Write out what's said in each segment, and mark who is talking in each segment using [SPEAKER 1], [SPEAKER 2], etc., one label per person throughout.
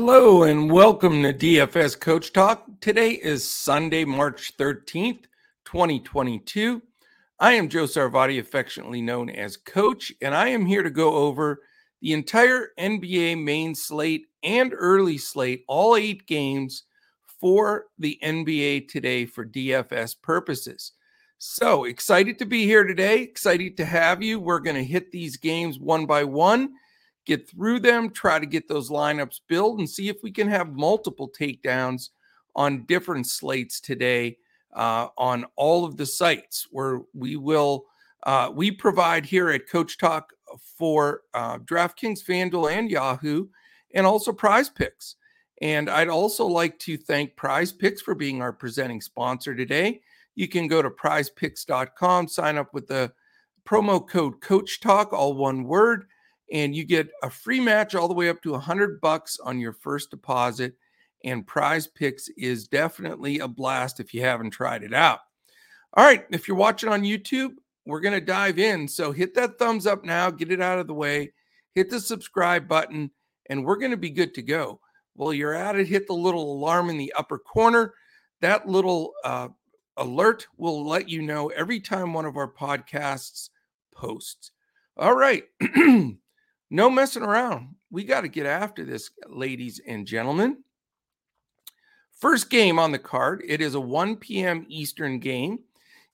[SPEAKER 1] Hello and welcome to DFS Coach Talk. Today is Sunday, March 13th, 2022. I am Joe Sarvati, affectionately known as Coach, and I am here to go over the entire NBA main slate and early slate, all eight games for the NBA today for DFS purposes. So excited to be here today, excited to have you. We're going to hit these games one by one get through them, try to get those lineups built, and see if we can have multiple takedowns on different slates today uh, on all of the sites where we will uh, we provide here at Coach Talk for uh, DraftKings, FanDuel, and Yahoo, and also Prize Picks. And I'd also like to thank Prize Picks for being our presenting sponsor today. You can go to prizepicks.com, sign up with the promo code Coach Talk, all one word and you get a free match all the way up to 100 bucks on your first deposit and prize picks is definitely a blast if you haven't tried it out. All right if you're watching on youtube we're going to dive in so hit that thumbs up now get it out of the way hit the subscribe button and we're going to be good to go. While you're at it hit the little alarm in the upper corner. That little uh, alert will let you know every time one of our podcasts posts. All right No messing around. We got to get after this, ladies and gentlemen. First game on the card. It is a 1 p.m. Eastern game.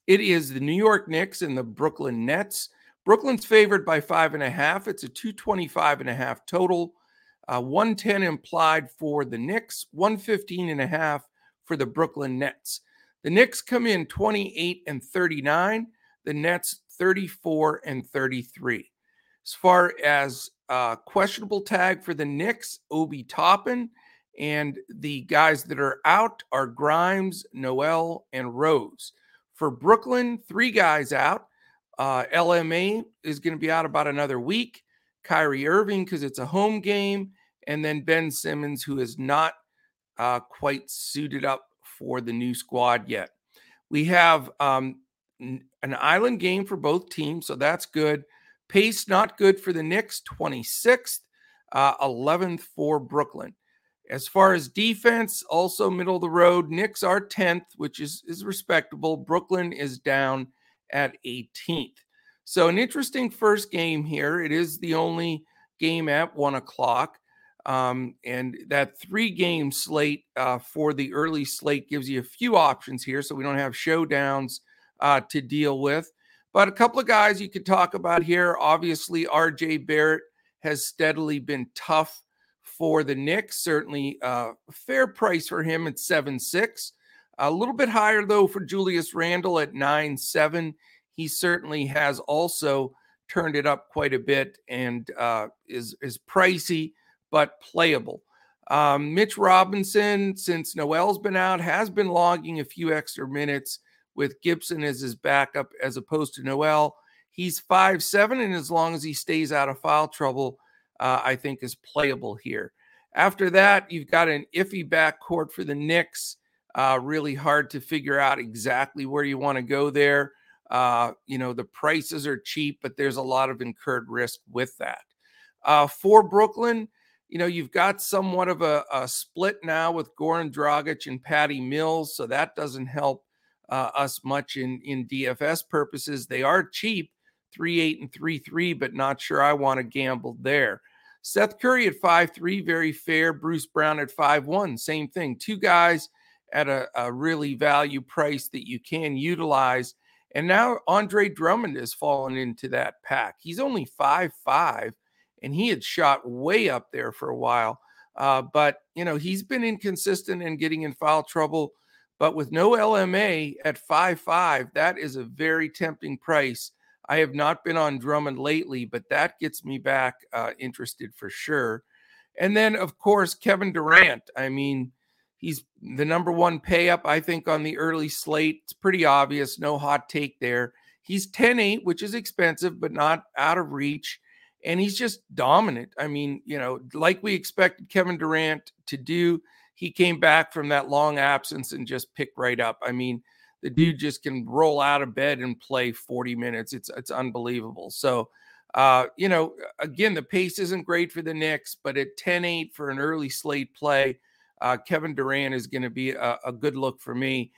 [SPEAKER 1] It is the New York Knicks and the Brooklyn Nets. Brooklyn's favored by five and a half. It's a 225 and a half total. Uh, 110 implied for the Knicks, 115 and a half for the Brooklyn Nets. The Knicks come in 28 and 39, the Nets 34 and 33. As far as uh, questionable tag for the Knicks, Obi Toppin, and the guys that are out are Grimes, Noel, and Rose. For Brooklyn, three guys out. Uh, LMA is going to be out about another week. Kyrie Irving, because it's a home game. And then Ben Simmons, who is not uh, quite suited up for the new squad yet. We have um, an island game for both teams, so that's good. Pace not good for the Knicks, 26th, uh, 11th for Brooklyn. As far as defense, also middle of the road. Knicks are 10th, which is, is respectable. Brooklyn is down at 18th. So, an interesting first game here. It is the only game at one o'clock. Um, and that three game slate uh, for the early slate gives you a few options here. So, we don't have showdowns uh, to deal with. But a couple of guys you could talk about here. Obviously, RJ Barrett has steadily been tough for the Knicks. Certainly, uh, fair price for him at seven six. A little bit higher though for Julius Randle at nine seven. He certainly has also turned it up quite a bit and uh, is is pricey but playable. Um, Mitch Robinson, since Noel's been out, has been logging a few extra minutes with Gibson as his backup as opposed to Noel. He's five seven, and as long as he stays out of foul trouble, uh, I think is playable here. After that, you've got an iffy backcourt for the Knicks. Uh, really hard to figure out exactly where you want to go there. Uh, you know, the prices are cheap, but there's a lot of incurred risk with that. Uh, for Brooklyn, you know, you've got somewhat of a, a, split now with Goran Dragic and Patty Mills, so that doesn't help uh, us much in in DFS purposes. They are cheap, three eight and three three, but not sure I want to gamble there. Seth Curry at five three, very fair. Bruce Brown at five one, same thing. Two guys at a, a really value price that you can utilize. And now Andre Drummond has fallen into that pack. He's only five five, and he had shot way up there for a while. Uh, but you know he's been inconsistent and getting in foul trouble but with no LMA at 5 5, that is a very tempting price. I have not been on Drummond lately, but that gets me back uh, interested for sure. And then, of course, Kevin Durant. I mean, he's the number one pay up, I think, on the early slate. It's pretty obvious, no hot take there. He's 10 8, which is expensive, but not out of reach. And he's just dominant. I mean, you know, like we expected Kevin Durant to do he came back from that long absence and just picked right up. I mean, the dude just can roll out of bed and play 40 minutes. It's it's unbelievable. So Uh, you know, again, the pace isn't great for the Knicks, but at 10 8 for an early slate play, uh, Kevin Durant is going to be a, a, good look for me.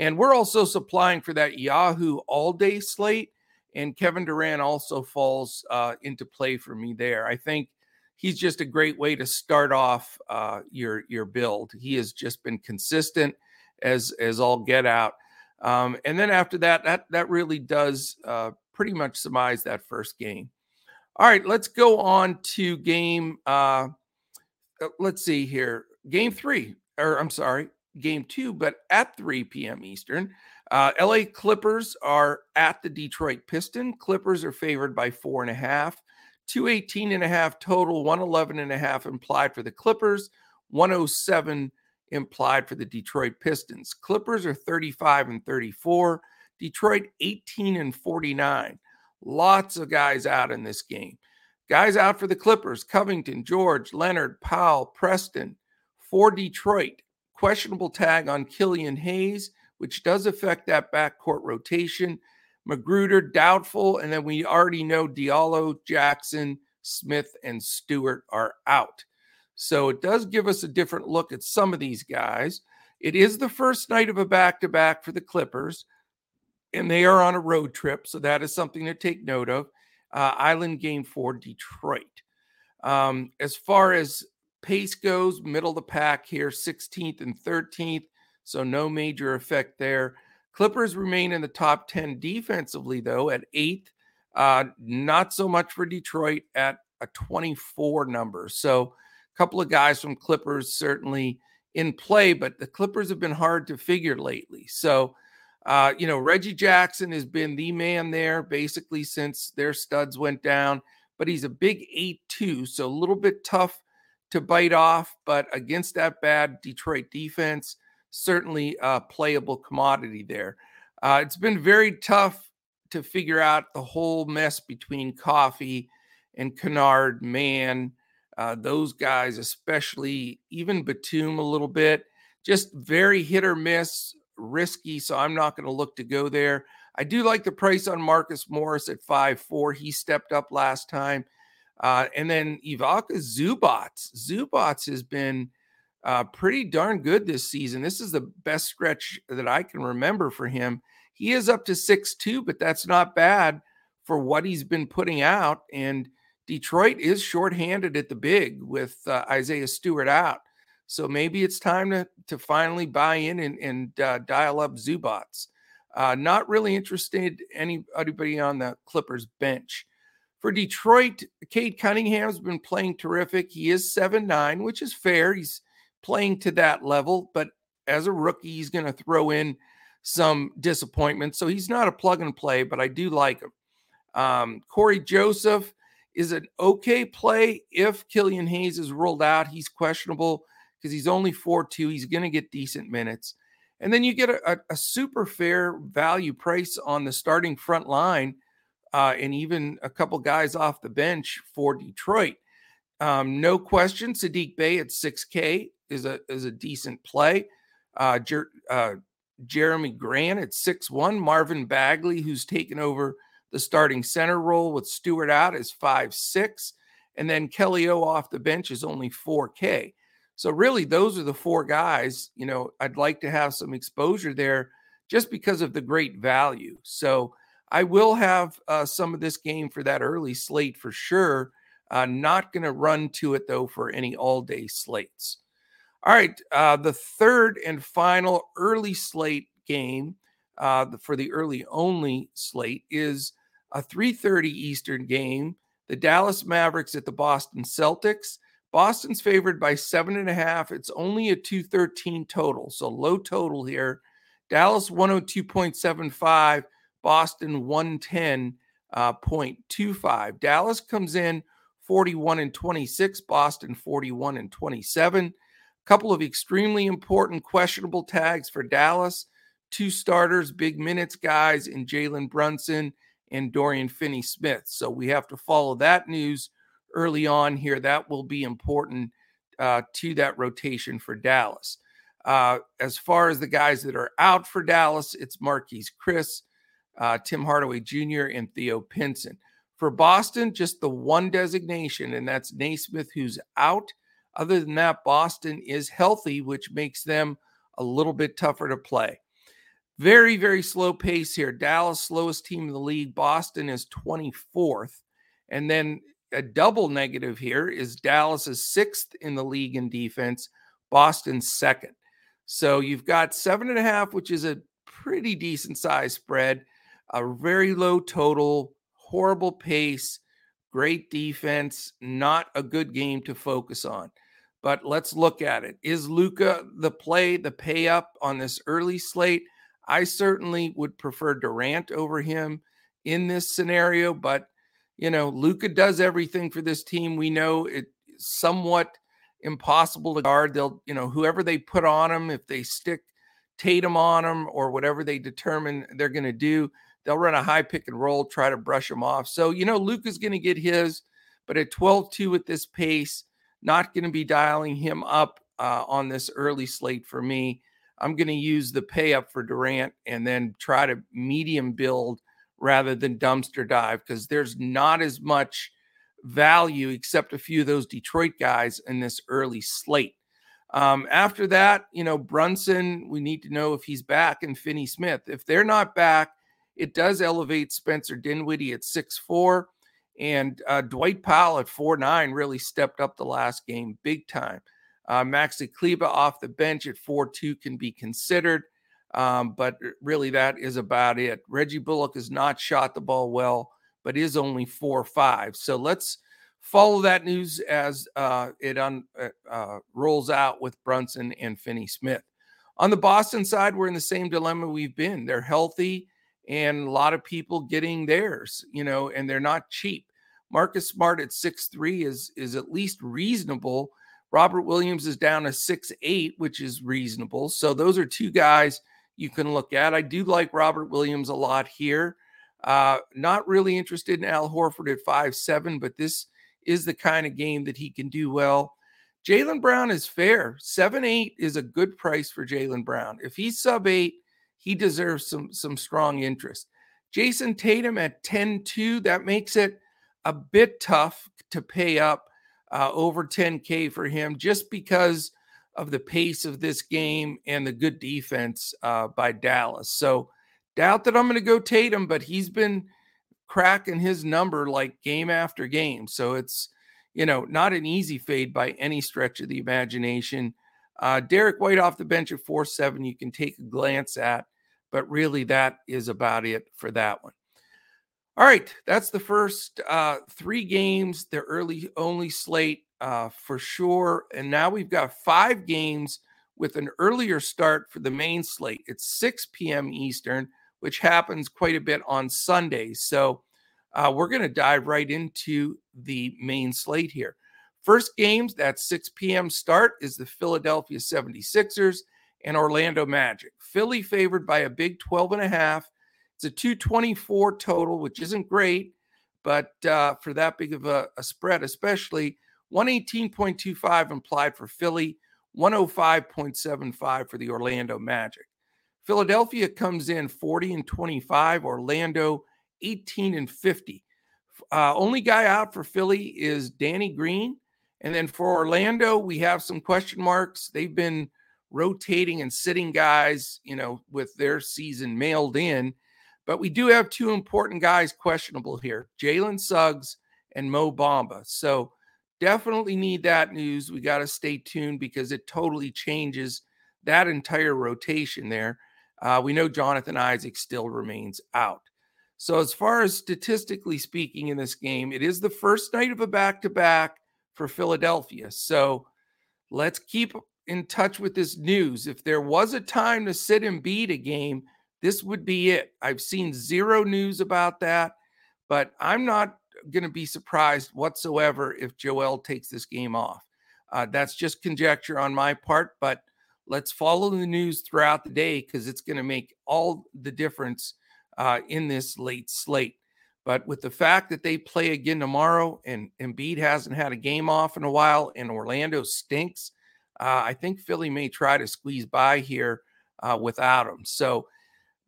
[SPEAKER 1] And we're also supplying for that Yahoo all day slate. And Kevin Durant also falls uh, into play for me there. I think he's just a great way to start off uh, your your build. He has just been consistent as as all get out. Um, and then after that, that that really does uh, pretty much surmise that first game. All right, let's go on to game. Uh, uh, let's see here, game three, or I'm sorry, game two, but at 3 p.m. Eastern. Uh, LA Clippers are at the Detroit Piston. Clippers are favored by four and a half. 218 and a half total, 111 and a half implied for the Clippers, 107 implied for the Detroit Pistons. Clippers are 35 and 34, Detroit 18 and 49. Lots of guys out in this game. Guys out for the Clippers Covington, George, Leonard, Powell, Preston. For Detroit, questionable tag on Killian Hayes, which does affect that backcourt rotation. McGruder, doubtful. And then we already know Diallo, Jackson, Smith, and Stewart are out. So it does give us a different look at some of these guys. It is the first night of a back to back for the Clippers and they are on a road trip. So that is something to take note of. Uh, island game for Detroit. Um, as far as pace goes, middle of the pack here, 16th and 13th. So no major effect there. Clippers remain in the top 10 defensively, though, at eighth. Uh, not so much for Detroit at a 24 number. So a couple of guys from Clippers certainly in play, but the Clippers have been hard to figure lately. So uh, you know, Reggie Jackson has been the man there basically since their studs went down, but he's a big 8 2, so a little bit tough to bite off. But against that bad Detroit defense, certainly a playable commodity there. Uh, it's been very tough to figure out the whole mess between Coffey and Kennard, man. Uh, those guys, especially even Batum, a little bit, just very hit or miss risky, so I'm not going to look to go there. I do like the price on Marcus Morris at five four. He stepped up last time. Uh, and then Ivica Zubac. Zubac has been uh, pretty darn good this season. This is the best stretch that I can remember for him. He is up to six two, but that's not bad for what he's been putting out. And Detroit is shorthanded at the big with uh, Isaiah Stewart out. So maybe it's time to, to finally buy in and, and uh, dial up Zubac. Uh, not really interested any anybody on the Clippers bench. For Detroit, Cade Cunningham's been playing terrific. He is seven nine, which is fair. He's playing to that level, but as a rookie, he's going to throw in some disappointment. So he's not a plug and play, but I do like him. Um, Cory Joseph is an okay play if Killian Hayes is ruled out. He's questionable because he's only 4 2. He's going to get decent minutes. And then you get a, a, a, super fair value price on the starting front line uh, and even a couple guys off the bench for Detroit. Um, no question, Saddiq Bey at 6K is a, is a decent play. Uh, Jer- uh, Jerami Grant at 6'1. Marvin Bagley, who's taken over the starting center role with Stewart out, is 5'6. And then Kelly O off the bench is only 4K. So really, those are the four guys. You know, I'd like to have some exposure there just because of the great value. So I will have uh, some of this game for that early slate for sure. Uh, not going to run to it though for any all day slates. All right, uh, the third and final early slate game uh, for the early only slate is a 3:30 Eastern game. The Dallas Mavericks at the Boston Celtics. Boston's favored by seven and a half. It's only a 213 total, so low total here. Dallas 102.75, Boston 110.25. Uh, Dallas comes in 41 and 26, Boston 41 and 27. A couple of extremely important questionable tags for Dallas. Two starters, big minutes guys in Jalen Brunson and Dorian Finney Smith. So we have to follow that news early on here. That will be important uh, to that rotation for Dallas. Uh, as far as the guys that are out for Dallas, it's Marquese Chriss, uh, Tim Hardaway Jr., and Theo Pinson. For Boston, just the one designation, and that's Nesmith, who's out. Other than that, Boston is healthy, which makes them a little bit tougher to play. Very, very slow pace here. Dallas, slowest team in the league. Boston is 24th. And then a double negative here is Dallas is sixth in the league in defense, Boston second. So you've got seven and a half, which is a pretty decent size spread, a very low total, horrible pace, great defense, not a good game to focus on. But let's look at it. Is Luka the play, the pay up on this early slate? I certainly would prefer Durant over him in this scenario, but you know, Luka does everything for this team. We know it's somewhat impossible to guard. They'll, you know, whoever they put on him, if they stick Tatum on him or whatever they determine they're going to do, they'll run a high pick and roll, try to brush him off. So, you know, Luke is going to get his, but at 12 2 at this pace, not going to be dialing him up uh, on this early slate for me. I'm going to use the pay up for Durant and then try to medium build rather than dumpster dive because there's not as much value except a few of those Detroit guys in this early slate. Um, after that, you know, Brunson, we need to know if he's back and Finney Smith. If they're not back, it does elevate Spencer Dinwiddie at six four, and uh, Dwight Powell at four nine really stepped up the last game big time. Uh, Maxi Kleber off the bench at 4 2 can be considered. Um, but really, that is about it. Reggie Bullock has not shot the ball well, but is only four five. So let's follow that news as uh, it un, uh, uh, rolls out with Brunson and Finney Smith. On the Boston side, we're in the same dilemma we've been. They're healthy, and a lot of people getting theirs, you know, and they're not cheap. Marcus Smart at six three is is at least reasonable. Robert Williams is down to six eight, which is reasonable. So those are two guys you can look at. I do like Robert Williams a lot here. Uh, not really interested in Al Horford at five seven, but this is the kind of game that he can do well. Jaylen Brown is fair. Seven eight is a good price for Jaylen Brown. If he's sub eight, he deserves some some strong interest. Jayson Tatum at 10-2, that makes it a bit tough to pay up uh, over 10K for him just because – of the pace of this game and the good defense uh, by Dallas. So doubt that I'm going to go Tatum, but he's been cracking his number like game after game. So it's, you know, not an easy fade by any stretch of the imagination. Uh, Derrick White off the bench at 4 7, you can take a glance at, but really that is about it for that one. All right, that's the first uh, three games, the early only slate uh, for sure. And now we've got five games with an earlier start for the main slate. It's 6 p.m. Eastern, which happens quite a bit on Sundays. So uh, we're going to dive right into the main slate here. First games, that 6 p.m. start, is the Philadelphia 76ers and Orlando Magic. Philly favored by a big 12 and a half. It's a 224 total, which isn't great, but uh, for that big of a, a spread, especially 118.25 implied for Philly, 105.75 for the Orlando Magic. Philadelphia comes in 40 and 25, Orlando 18 and 50. Uh, only guy out for Philly is Danny Green. And then for Orlando, we have some question marks. They've been rotating and sitting guys, you know, with their season mailed in. But we do have two important guys questionable here Jalen Suggs and Mo Bamba. So definitely need that news. We got to stay tuned because it totally changes that entire rotation there. Uh, we know Jonathan Isaac still remains out. So, as far as statistically speaking in this game, it is the first night of a back to back for Philadelphia. So, let's keep in touch with this news. If there was a time to sit and beat a game, this would be it. I've seen zero news about that, but I'm not going to be surprised whatsoever if Joel takes this game off. Uh, that's just conjecture on my part, but let's follow the news throughout the day because it's going to make all the difference uh, in this late slate. But with the fact that they play again tomorrow and Embiid hasn't had a game off in a while and Orlando stinks, uh, I think Philly may try to squeeze by here uh, without him. So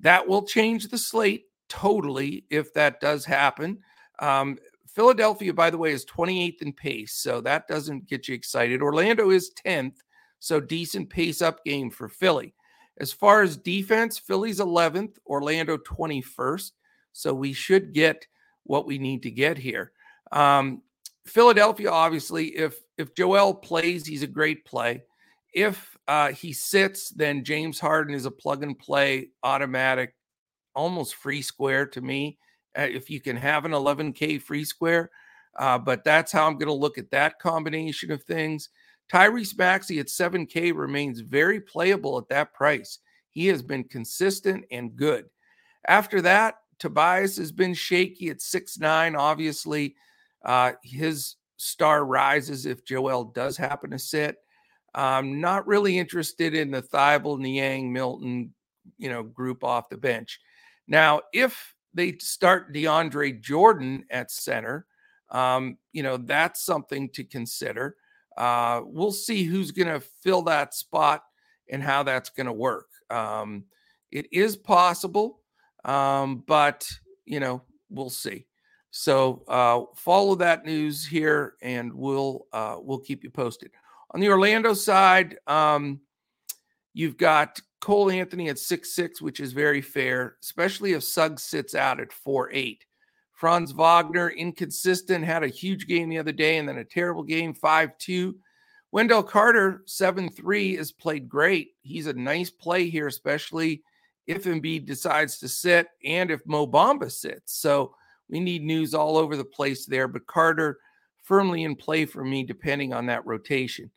[SPEAKER 1] that will change the slate totally if that does happen. Um, Philadelphia, by the way, is 28th in pace, so that doesn't get you excited. Orlando is 10th, so decent pace up game for Philly. As far as defense, Philly's 11th, Orlando 21st, so we should get what we need to get here. Um, Philadelphia, obviously, if if Joel plays, he's a great play. If uh, he sits, then James Harden is a plug and play, automatic, almost free square to me. Uh, if you can have an 11K free square, uh, but that's how I'm going to look at that combination of things. Tyrese Maxey at 7K remains very playable at that price. He has been consistent and good. After that, Tobias has been shaky at six nine. Obviously, uh, his star rises if Joel does happen to sit. I'm not really interested in the Thybulle, Niang, Milton, you know, group off the bench. Now, if they start DeAndre Jordan at center, um, you know, that's something to consider. Uh, we'll see who's going to fill that spot and how that's going to work. Um, it is possible, um, but, you know, we'll see. So uh, follow that news here, and we'll uh, we'll keep you posted. On the Orlando side, um, you've got Cole Anthony at six six, which is very fair, especially if Suggs sits out at four eight. Franz Wagner, inconsistent, had a huge game the other day and then a terrible game, 5 2. Wendell Carter, 7 3, has played great. He's a nice play here, especially if Embiid decides to sit and if Mo Bamba sits. So we need news all over the place there, but Carter firmly in play for me, depending on that rotation.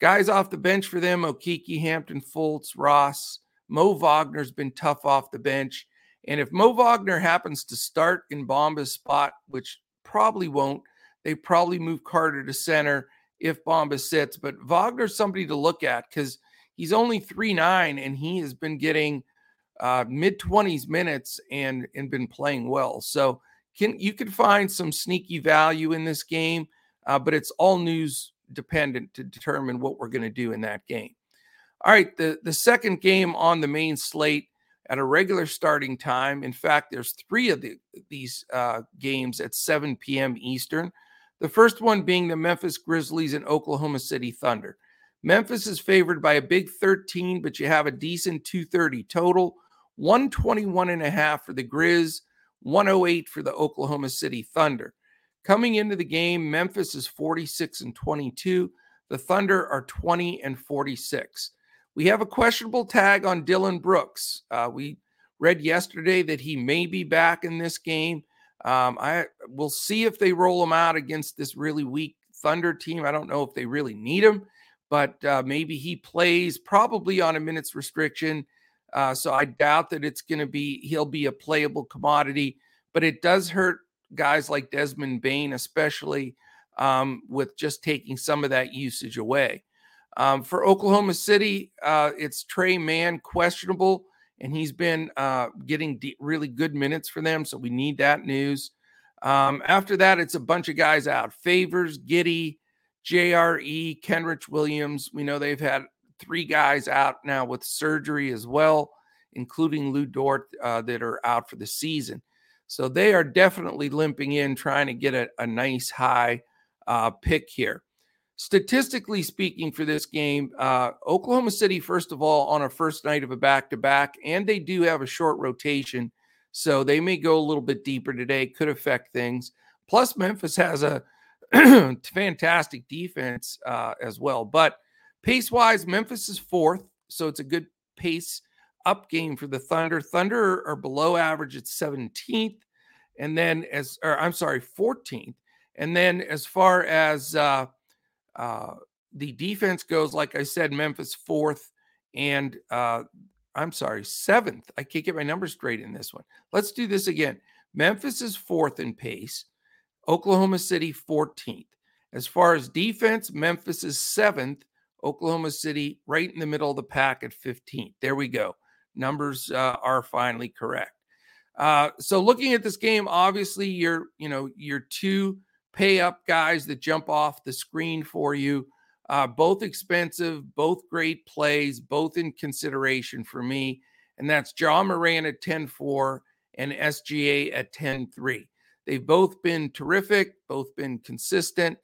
[SPEAKER 1] Guys off the bench for them Okeke, Hampton, Fultz, Ross. Mo Wagner's been tough off the bench. And if Mo Wagner happens to start in Bamba's spot, which probably won't, they probably move Carter to center if Bomba sits. But Wagner's somebody to look at because he's only three nine and he has been getting uh, mid 20s minutes and, and been playing well. So can you can find some sneaky value in this game, uh, but it's all news dependent to determine what we're going to do in that game. All right, the the second game on the main slate at a regular starting time. In fact, there's three of the, these uh, games at 7 p.m. Eastern. The first one being the Memphis Grizzlies and Oklahoma City Thunder. Memphis is favored by a big 13, but you have a decent 230 total. 121 and a half for the Grizz, 108 for the Oklahoma City Thunder. Coming into the game, Memphis is 46 and 22. The Thunder are 20 and 46. We have a questionable tag on Dillon Brooks. Uh, we read yesterday that he may be back in this game. Um, I will see if they roll him out against this really weak Thunder team. I don't know if they really need him, but uh, maybe he plays probably on a minutes restriction. Uh, so I doubt that it's going to be, he'll be a playable commodity, but it does hurt guys like Desmond Bane, especially um, with just taking some of that usage away. Um, for Oklahoma City, uh, it's Tre Mann questionable, and he's been uh, getting de- really good minutes for them. So we need that news. Um, after that, it's a bunch of guys out Favors, Giddey, JRE, Kenrich Williams. We know they've had three guys out now with surgery as well, including Lou Dort, uh, that are out for the season. So they are definitely limping in, trying to get a, a nice high uh, pick here. Statistically speaking, for this game, uh, Oklahoma City, first of all, on a first night of a back to back, and they do have a short rotation. So they may go a little bit deeper today, could affect things. Plus, Memphis has a fantastic defense uh, as well. But Pace wise, Memphis is fourth, so it's a good pace up game for the Thunder. Thunder are below average at 17th, and then as or I'm sorry, 14th. And then as far as uh, uh, the defense goes, like I said, Memphis fourth, and uh, I'm sorry, seventh. I can't get my numbers straight in this one. Let's do this again. Memphis is fourth in pace. Oklahoma City 14th. As far as defense, Memphis is seventh. Oklahoma City right in the middle of the pack at 15th. There we go. Numbers uh, are finally correct. Uh, so looking at this game, obviously your you know your two pay up guys that jump off the screen for you, uh, both expensive, both great plays, both in consideration for me, and that's John Morant at 10-4 and SGA at 10-3. They've both been terrific, both been consistent,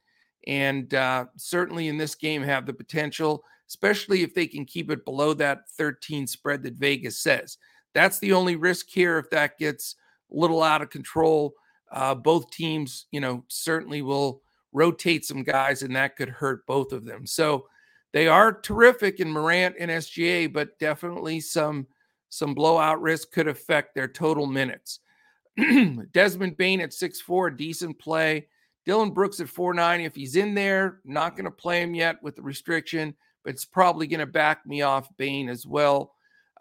[SPEAKER 1] and uh, certainly in this game have the potential, especially if they can keep it below that 13 spread that Vegas says. That's the only risk here. If that gets a little out of control, uh, both teams, you know, certainly will rotate some guys, and that could hurt both of them. So they are terrific in Morant and SGA, but definitely some some blowout risk could affect their total minutes. Desmond Bane at six four, decent play. Dillon Brooks at four nine. If he's in there, not going to play him yet with the restriction, but it's probably going to back me off Bane as well.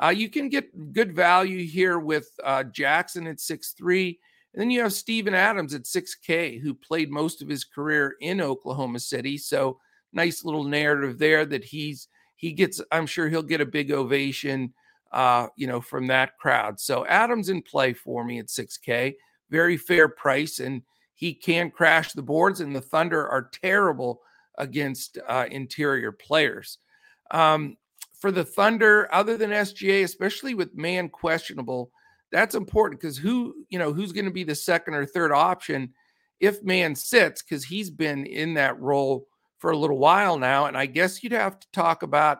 [SPEAKER 1] Uh, you can get good value here with uh, Jackson at six three. And then you have Steven Adams at 6K, who played most of his career in Oklahoma City. So nice little narrative there that he's he gets. I'm sure he'll get a big ovation, uh, you know, from that crowd. So Adams in play for me at 6K, very fair price, and he can crash the boards. And the Thunder are terrible against uh, interior players. Um, for the Thunder, other than SGA, especially with Mann questionable that's important because who, you know, who's going to be the second or third option if Mann sits because he's been in that role for a little while now. And I guess you'd have to talk about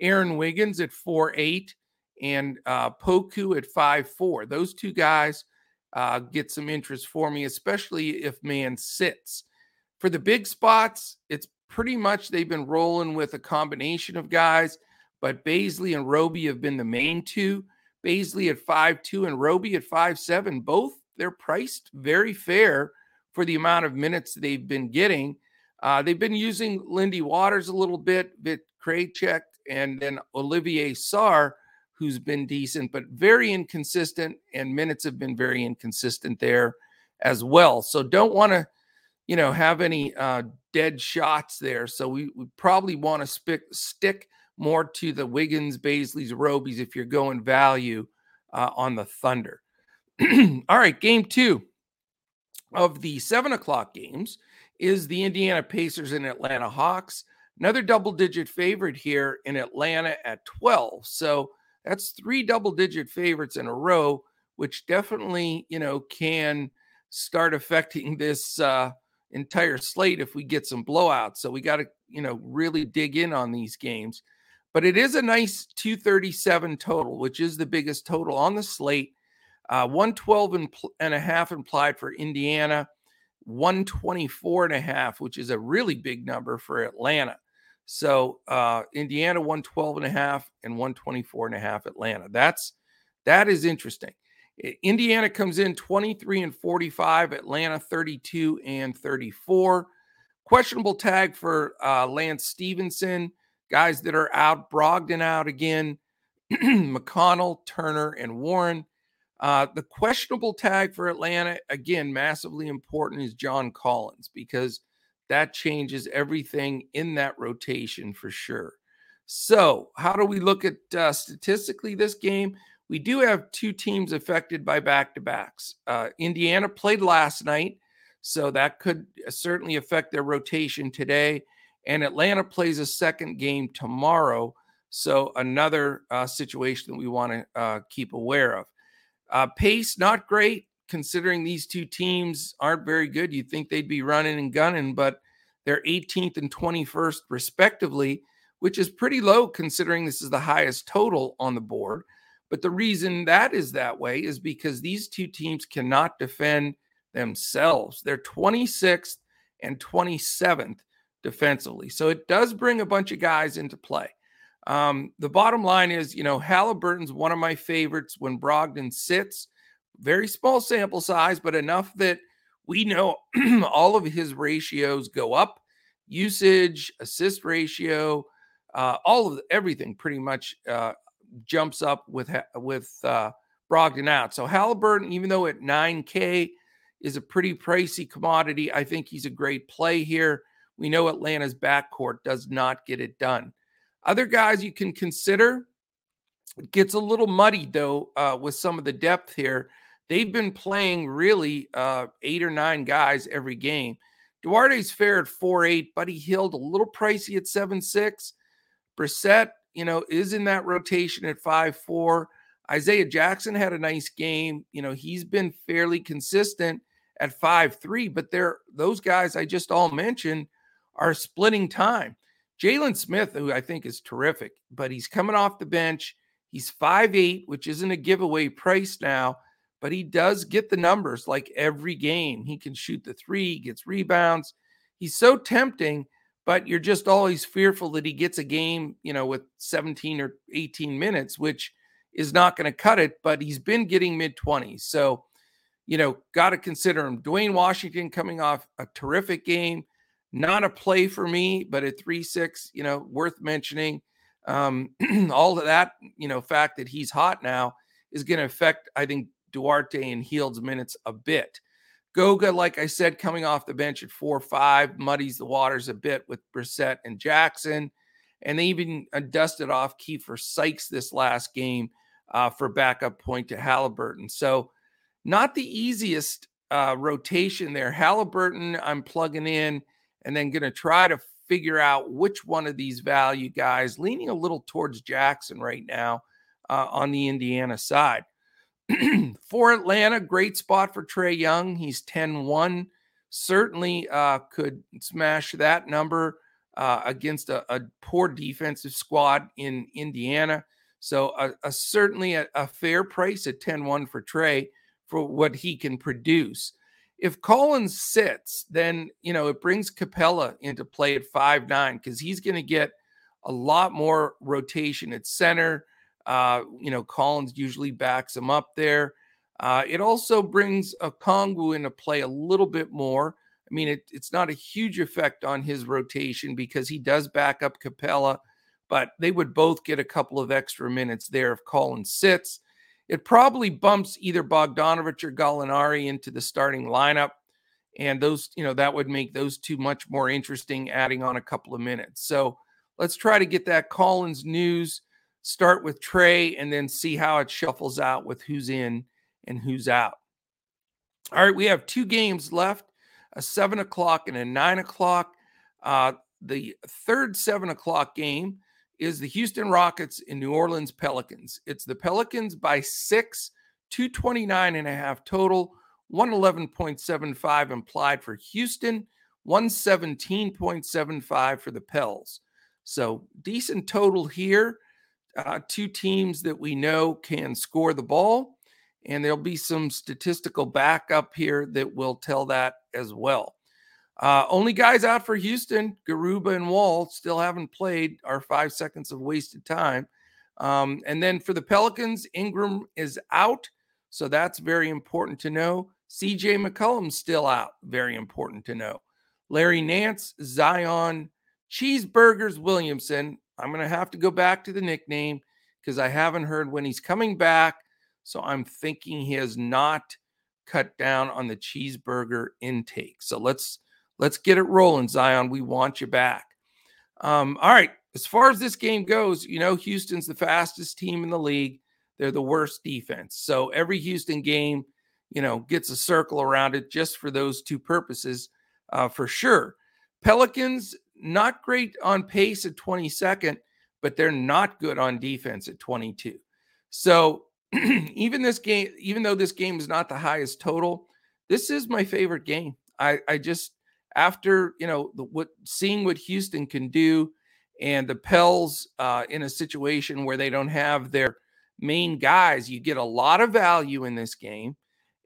[SPEAKER 1] Aaron Wiggins at four eight and uh, Poku at five four. Those two guys uh, get some interest for me, especially if Mann sits. For the big spots, it's pretty much they've been rolling with a combination of guys, but Bazley and Roby have been the main two. Bazley at five two and Roby at five seven. Both they're priced very fair for the amount of minutes they've been getting. Uh, they've been using Lindy Waters a little bit, Vit Krejcik, and then Olivier Sarr, who's been decent, but very inconsistent, and minutes have been very inconsistent there as well. So don't want to, you know, have any uh, dead shots there. So we, we probably want to stick more to the Wiggins, Bazley's, Robies if you're going value uh, on the Thunder. All right, game two of the seven o'clock games is the Indiana Pacers and Atlanta Hawks. Another double digit favorite here in Atlanta at 12. So that's three double digit favorites in a row, which definitely, you know, can start affecting this uh, entire slate if we get some blowouts. So we got to, you know, really dig in on these games. But it is a nice 237 total, which is the biggest total on the slate. Uh, 112 and, and a half implied for Indiana, 124 and a half, which is a really big number for Atlanta. So uh, Indiana 112 and a half and 124 and a half Atlanta. That's that is interesting. Indiana comes in 23 and 45, Atlanta 32 and 34. Questionable tag for uh, Lance Stephenson. guys that are out, Brogdon out again, McConnell, Turner, and Warren. Uh, the questionable tag for Atlanta, again, massively important, is John Collins because that changes everything in that rotation for sure. So, how do we look at uh, statistically this game? We do have two teams affected by back to backs. Uh, Indiana played last night, so that could uh, certainly affect their rotation today. And Atlanta plays a second game tomorrow. So, another uh, situation that we want to uh, keep aware of. Uh, pace, not great considering these two teams aren't very good. You'd think they'd be running and gunning, but they're 18th and 21st, respectively, which is pretty low considering this is the highest total on the board. But the reason that is that way is because these two teams cannot defend themselves. They're 26th and 27th defensively. So it does bring a bunch of guys into play. Um, the bottom line is, you know, Haliburton's one of my favorites when Brogdon sits. Very small sample size, but enough that we know all of his ratios go up usage, assist ratio, uh, all of the, everything pretty much uh, jumps up with with uh, Brogdon out. So Haliburton, even though at 9K is a pretty pricey commodity, I think he's a great play here. We know Atlanta's backcourt does not get it done. Other guys you can consider. It gets a little muddy though uh, with some of the depth here. They've been playing really uh, eight or nine guys every game. Duarte's fair at four eight. Buddy Hield a little pricey at seven six. Brissett, you know, is in that rotation at five four. Isaiah Jackson had a nice game. You know, he's been fairly consistent at 5 3, but they're those guys I just all mentioned are splitting time. Jalen Smith, who I think is terrific, but he's coming off the bench. He's five eight, which isn't a giveaway price now, but he does get the numbers like every game. He can shoot the three, gets rebounds. He's so tempting, but you're just always fearful that he gets a game, you know, with 17 or 18 minutes, which is not going to cut it, but he's been getting mid 20s. So, you know, got to consider him. Duane Washington coming off a terrific game. Not a play for me, but at 3 6, you know, worth mentioning. Um, all of that, you know, fact that he's hot now is going to affect, I think, Duarte and Hield's minutes a bit. Goga, like I said, coming off the bench at 4 5, muddies the waters a bit with Brissett and Jackson. And they even uh, dusted off Keifer Sykes this last game uh, for backup point to Haliburton. So, not the easiest uh, rotation there. Haliburton, I'm plugging in and then going to try to figure out which one of these value guys, leaning a little towards Jackson right now uh, on the Indiana side. for Atlanta, great spot for Trae Young. He's 10 1. Certainly uh, could smash that number uh, against a, a, poor defensive squad in Indiana. So, a, a certainly a, a, fair price at 10 1 for Trey for what he can produce. If Collins sits, then, you know, it brings Capela into play at 5 9 because he's going to get a lot more rotation at center. Uh, you know, Collins usually backs him up there. Uh, it also brings Okongwu into play a little bit more. I mean, it, it's not a huge effect on his rotation because he does back up Capela, but they would both get a couple of extra minutes there if Collins sits. It probably bumps either Bogdanovich or Gallinari into the starting lineup. And those, you know, that would make those two much more interesting, adding on a couple of minutes. So let's try to get that Collins news start with Trae and then see how it shuffles out with who's in and who's out. All right, we have two games left a seven o'clock and a nine o'clock. Uh, the third seven o'clock game is the Houston Rockets in New Orleans Pelicans. It's the Pelicans by six, 229 and a half total, 111.75 implied for Houston, 117.75 for the Pels. So decent total here uh, two teams that we know can score the ball. And there'll be some statistical backup here that will tell that as well. Uh, only guys out for Houston, Garuba and Wall, still haven't played our five seconds of wasted time. Um, and then for the Pelicans, Ingram is out. So that's very important to know. CJ McCollum's still out. Very important to know. Larry Nance, Zion, Cheeseburgers Williamson, I'm going to have to go back to the nickname because I haven't heard when he's coming back. So I'm thinking he has not cut down on the cheeseburger intake. So let's let's get it rolling, Zion. We want you back. Um, all right. As far as this game goes, you know, Houston's the fastest team in the league. They're the worst defense. So every Houston game, you know, gets a circle around it just for those two purposes, uh, for sure. Pelicans, not great on pace at 22nd, but they're not good on defense at 22. So even this game, even though this game is not the highest total, this is my favorite game. I, I just after you know the, what seeing what Houston can do, and the Pels uh, in a situation where they don't have their main guys, you get a lot of value in this game,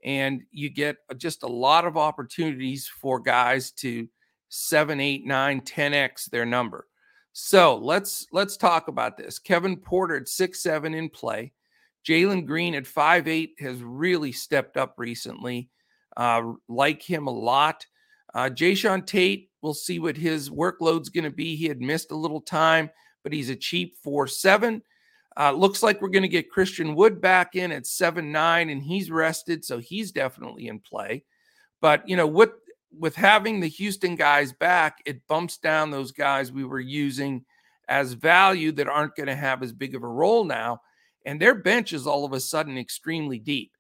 [SPEAKER 1] and you get just a lot of opportunities for guys to seven, eight, nine, 10x their number. So let's let's talk about this. Kevin Porter at six seven in play. Jalen Green at five eight has really stepped up recently. Uh, like him a lot. Uh, Jae'Sean Tate, we'll see what his workload's going to be. He had missed a little time, but he's a cheap four seven. Uh, looks like we're going to get Christian Wood back in at seven nine, and he's rested, so he's definitely in play. But you know what with having the Houston guys back, it bumps down those guys we were using as value that aren't going to have as big of a role now. And their bench is all of a sudden extremely deep.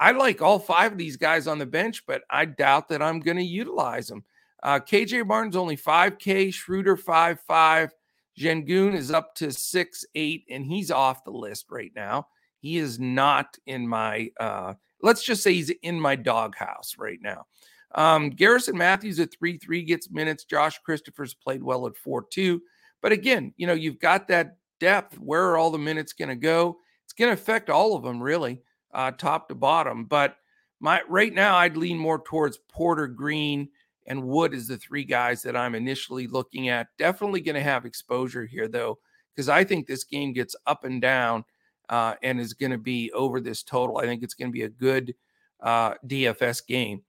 [SPEAKER 1] I like all five of these guys on the bench, but I doubt that I'm going to utilize them. Uh, KJ Martin's only 5K, Schroeder 5'5. Sengun is up to six eight, and he's off the list right now. He is not in my uh, let's just say he's in my doghouse right now. Um, Garrison Matthews at 3 3 gets minutes. Josh Christopher's played well at 4 2. But again, you know, you've got that depth. Where are all the minutes going to go? It's going to affect all of them, really, uh, top to bottom. But my right now, I'd lean more towards Porter Green and Wood as the three guys that I'm initially looking at. Definitely going to have exposure here, though, because I think this game gets up and down uh, and is going to be over this total. I think it's going to be a good uh, DFS game.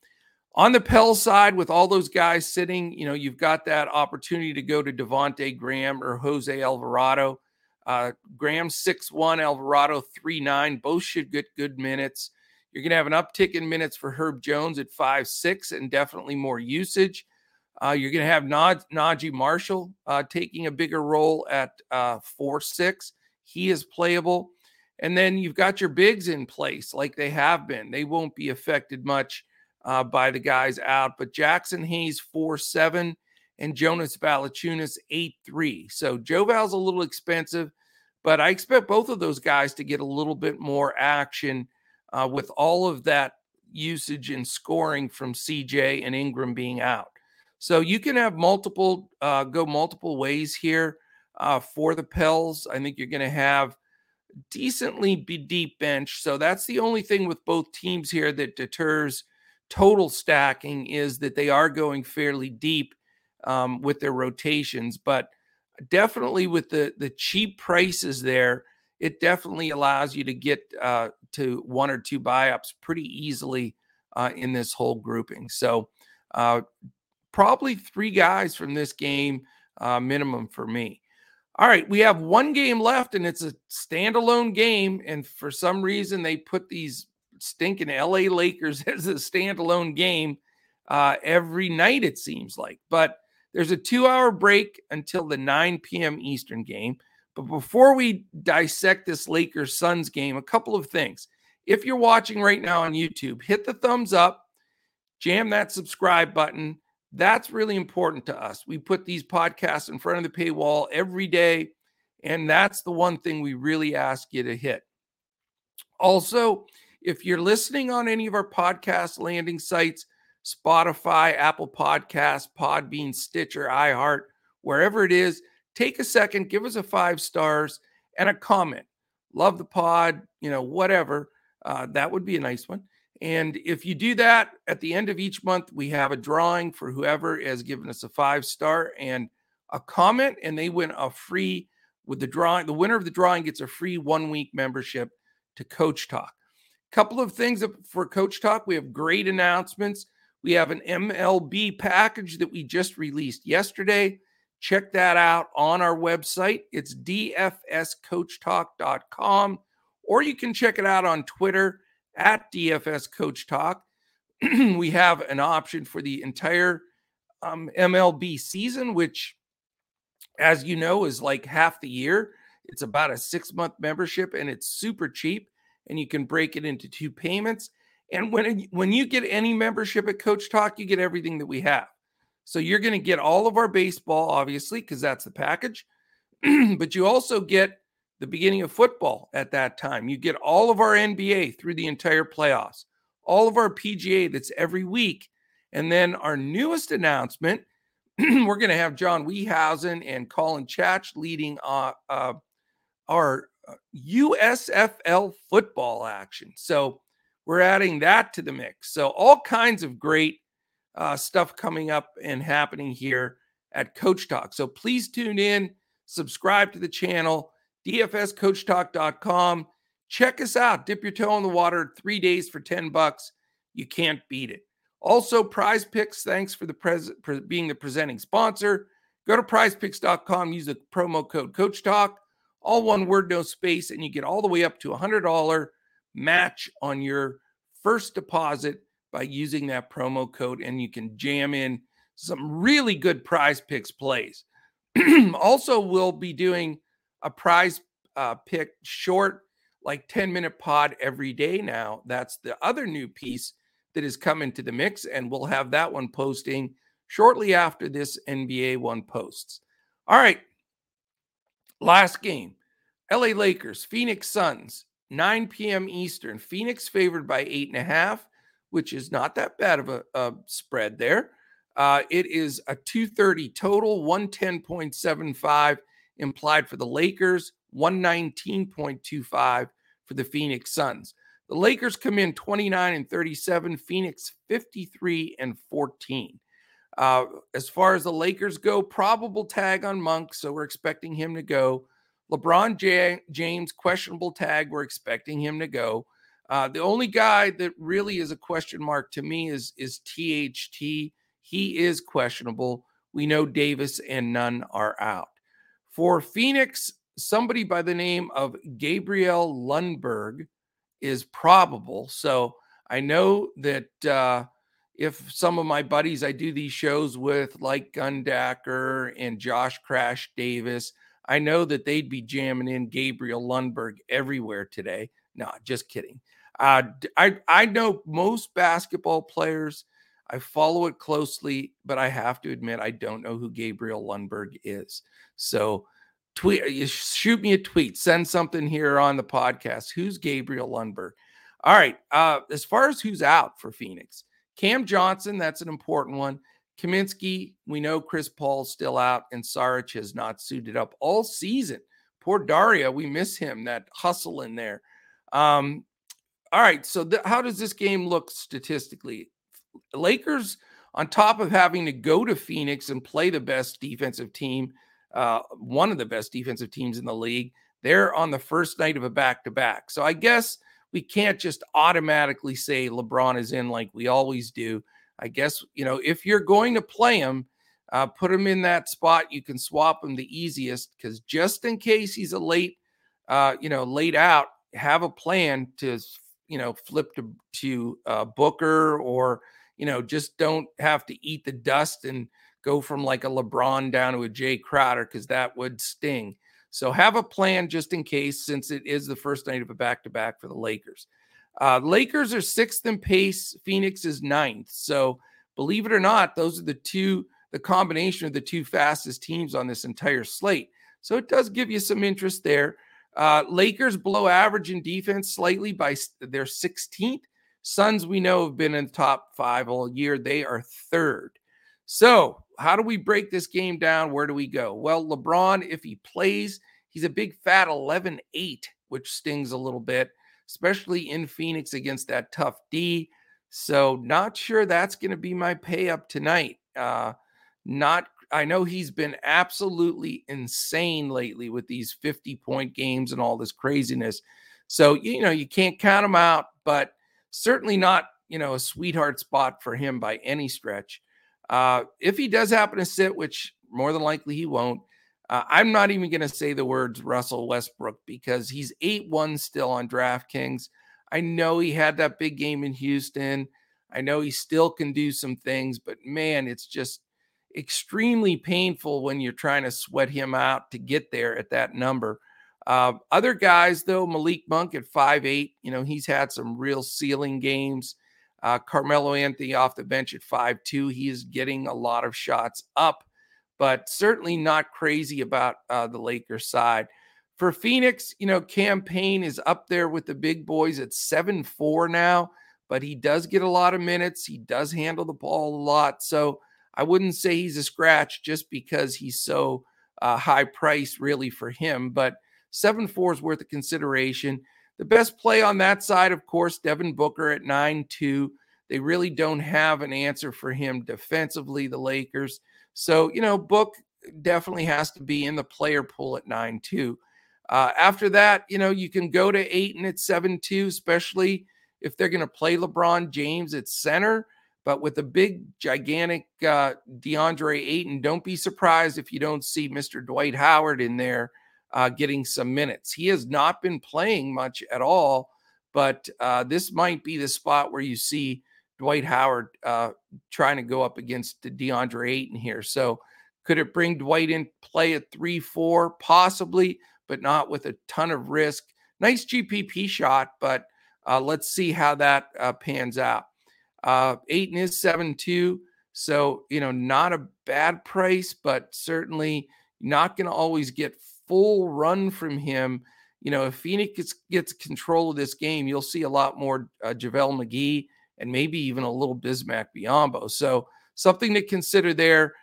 [SPEAKER 1] On the Pell side, with all those guys sitting, you know, you've got that opportunity to go to Devonte Graham or Jose Alvarado. Uh, Graham 6 1, Alvarado 3 9. Both should get good minutes. You're going to have an uptick in minutes for Herb Jones at 5 6 and definitely more usage. Uh, you're going to have Naj- Naji Marshall uh, taking a bigger role at uh, 4 6. He is playable. And then you've got your bigs in place like they have been. They won't be affected much uh, by the guys out, but Jaxson Hayes 4 7 and Jonas Valanciunas 8 3. So Joe Val's a little expensive, but I expect both of those guys to get a little bit more action uh, with all of that usage and scoring from CJ and Ingram being out. So you can have multiple, uh, go multiple ways here uh, for the Pels. I think you're going to have decently be deep bench. So that's the only thing with both teams here that deters total stacking is that they are going fairly deep um, with their rotations. But definitely with the the cheap prices there, it definitely allows you to get uh, to one or two buy ups pretty easily uh, in this whole grouping. So uh, probably three guys from this game uh, minimum for me. All right, we have one game left, and it's a standalone game. And for some reason, they put these stinking LA Lakers as a standalone game uh, every night, it seems like. But there's a two hour break until the 9 p.m. Eastern game. But before we dissect this Lakers Suns game, a couple of things. If you're watching right now on YouTube, hit the thumbs up, jam that subscribe button that's really important to us. We put these podcasts in front of the paywall every day, and that's the one thing we really ask you to hit. Also, if you're listening on any of our podcast landing sites, Spotify, Apple Podcasts, Podbean, Stitcher, iHeart, wherever it is, take a second, give us a five stars and a comment. Love the pod, you know, whatever. Uh, that would be a nice one. And if you do that at the end of each month, we have a drawing for whoever has given us a five star and a comment, and they win a free with the drawing. The winner of the drawing gets a free one week membership to Coach Talk. Couple of things for Coach Talk. We have great announcements. We have an MLB package that we just released yesterday. Check that out on our website. It's dfscoachtalk.com, or you can check it out on Twitter at DFS Coach Talk. we have an option for the entire um, MLB season, which, as you know, is like half the year. It's about a six month membership and it's super cheap, and you can break it into two payments. And when when you get any membership at Coach Talk, you get everything that we have. So you're going to get all of our baseball, obviously, because that's the package. but you also get the beginning of football at that time. You get all of our NBA through the entire playoffs, all of our PGA that's every week. And then our newest announcement, we're going to have John Wiehousing and Colin Chach leading uh, uh, our USFL uh, football action. So we're adding that to the mix. So all kinds of great uh, stuff coming up and happening here at Coach Talk. So please tune in, subscribe to the channel dfscoachtalk.com. Check us out. Dip your toe in the water three days for 10 bucks. You can't beat it. Also, prize picks, thanks for the pres- for being the presenting sponsor. Go to prizepicks.com, use the promo code Coach Talk, all one word, no space, and you get all the way up to a $100 match on your first deposit by using that promo code. And you can jam in some really good prize picks plays. also, we'll be doing a prize uh, pick short, like 10 minute pod every day now. That's the other new piece that is coming to the mix. And we'll have that one posting shortly after this NBA one posts. All right. Last game LA Lakers, Phoenix Suns. 9 p.m. Eastern. Phoenix favored by eight and a half, which is not that bad of a, a spread there. Uh, it is a 230 total, 110.75 implied for the Lakers, 119.25 for the Phoenix Suns. The Lakers come in 29 and 37, Phoenix 53 and 14. Uh, as far as the Lakers go, probable tag on Monk, so we're expecting him to go. LeBron J- James, questionable tag, we're expecting him to go. Uh, the only guy that really is a question mark to me is is THT. He is questionable. We know Davis and Nunn are out. For Phoenix, somebody by the name of Gabriel Lundberg is probable. So I know that uh, if some of my buddies I do these shows with, like Gundacker and Josh Crash Davis, I know that they'd be jamming in Gabriel Lundberg everywhere today. No, just kidding. Uh, I I know most basketball players I follow it closely, but I have to admit I don't know who Gabriel Lundberg is. So tweet shoot me a tweet, send something here on the podcast. Who's Gabriel Lundberg? All right. Uh, as far as who's out for Phoenix, Cam Johnson, that's an important one. Kaminsky, we know Chris Paul's still out, and Saric has not suited up all season. Poor Dario, we miss him, that hustle in there. Um, all right, so th- how does this game look statistically? Lakers, on top of having to go to Phoenix and play the best defensive team, uh, one of the best defensive teams in the league, they're on the first night of a back to back. So I guess we can't just automatically say LeBron is in like we always do. I guess, you know, if you're going to play him, uh, put him in that spot. You can swap him the easiest because just in case he's a late, uh, you know, late out, have a plan to, you know, flip to to uh, Booker or you know, just don't have to eat the dust and go from like a LeBron down to a Jae Crowder because that would sting. So have a plan just in case, since it is the first night of a back to back for the Lakers. Uh, Lakers are sixth in pace. Phoenix is ninth. So believe it or not, those are the two, the combination of the two fastest teams on this entire slate. So it does give you some interest there. Uh, Lakers below average in defense slightly by their 16th. Suns, we know, have been in the top five all year. They are third. So, how do we break this game down? Where do we go? Well, LeBron, if he plays, he's a big fat 11 8, which stings a little bit, especially in Phoenix against that tough D. So, not sure that's going to be my pay up tonight. Uh, not, I know he's been absolutely insane lately with these 50 point games and all this craziness. So, you know, you can't count him out, but certainly not, you know, a sweetheart spot for him by any stretch. Uh, if he does happen to sit, which more than likely he won't, uh, I'm not even going to say the words Russell Westbrook because he's 8 1 still on DraftKings. I know he had that big game in Houston. I know he still can do some things, but man, it's just extremely painful when you're trying to sweat him out to get there at that number. Uh, other guys, though, Malik Monk at five eight, you know, he's had some real ceiling games. Uh, Carmelo Anthony off the bench at five two, he is getting a lot of shots up, but certainly not crazy about uh, the Lakers side. For Phoenix, you know, Cam Payne is up there with the big boys at 7 4 now, but he does get a lot of minutes. He does handle the ball a lot. So I wouldn't say he's a scratch just because he's so uh, high priced, really, for him. But Seven four is worth a consideration. The best play on that side, of course, Devin Booker at 9 2. They really don't have an answer for him defensively, the Lakers. So, you know, Book definitely has to be in the player pool at 9 2. Uh, after that, you know, you can go to Ayton at 7 2, especially if they're going to play LeBron James at center. But with a big, gigantic uh, DeAndre Ayton, don't be surprised if you don't see Mr. Dwight Howard in there uh, getting some minutes. He has not been playing much at all, but uh, this might be the spot where you see Dwight Howard uh, trying to go up against DeAndre Ayton here. So could it bring Dwight in play at 3 4? Possibly, but not with a ton of risk. Nice GPP shot, but uh, let's see how that uh, pans out. Uh, Ayton is 7 2. So, you know, not a bad price, but certainly not going to always get full run from him. you know, if Phoenix gets, gets control of this game, you'll see a lot more uh, McGee and maybe even a little Bismack Biyombo. So something to consider there.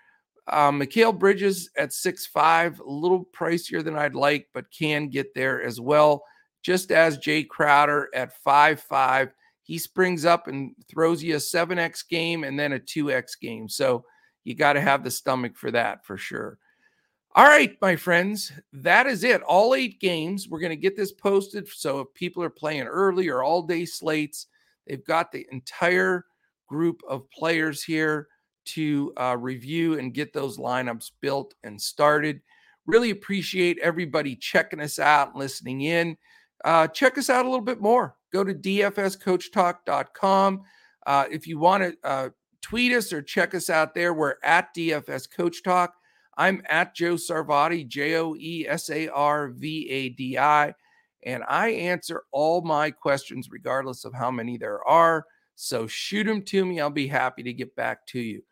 [SPEAKER 1] Um, Mikal Bridges at six five, a little pricier than I'd like, but can get there as well. Just as Jae Crowder at five five, he springs up and throws you a 7x game and then a 2x game. So you got to have the stomach for that for sure. All right, my friends, that is it. All eight games. We're going to get this posted. So if people are playing early or all day slates, they've got the entire group of players here to uh, review and get those lineups built and started. Really appreciate everybody checking us out and listening in. Uh, check us out a little bit more. Go to dfscoachtalk.com. Uh, if you want to uh, tweet us or check us out there, we're at DFS Coach Talk. I'm at Joe Sarvadi, J O E S A R V A D I, and I answer all my questions regardless of how many there are. So shoot them to me. I'll be happy to get back to you.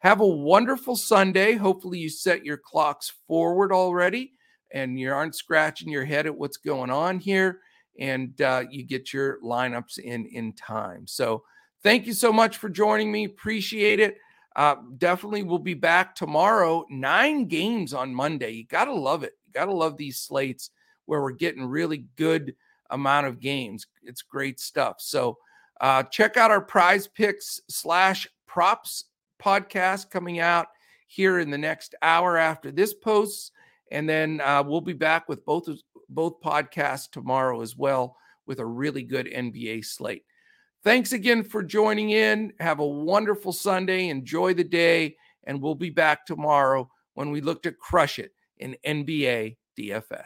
[SPEAKER 1] Have a wonderful Sunday. Hopefully, you set your clocks forward already and you aren't scratching your head at what's going on here and uh, you get your lineups in in time. So, thank you so much for joining me. Appreciate it. Uh, definitely, we'll be back tomorrow. Nine games on Monday. You gotta love it. You gotta love these slates where we're getting really good amount of games. It's great stuff. So, uh, check out our Prize Picks slash props podcast coming out here in the next hour after this post. And then uh, we'll be back with both both podcasts tomorrow as well with a really good NBA slate. Thanks again for joining in. Have a wonderful Sunday. Enjoy the day. And we'll be back tomorrow when we look to crush it in NBA DFS.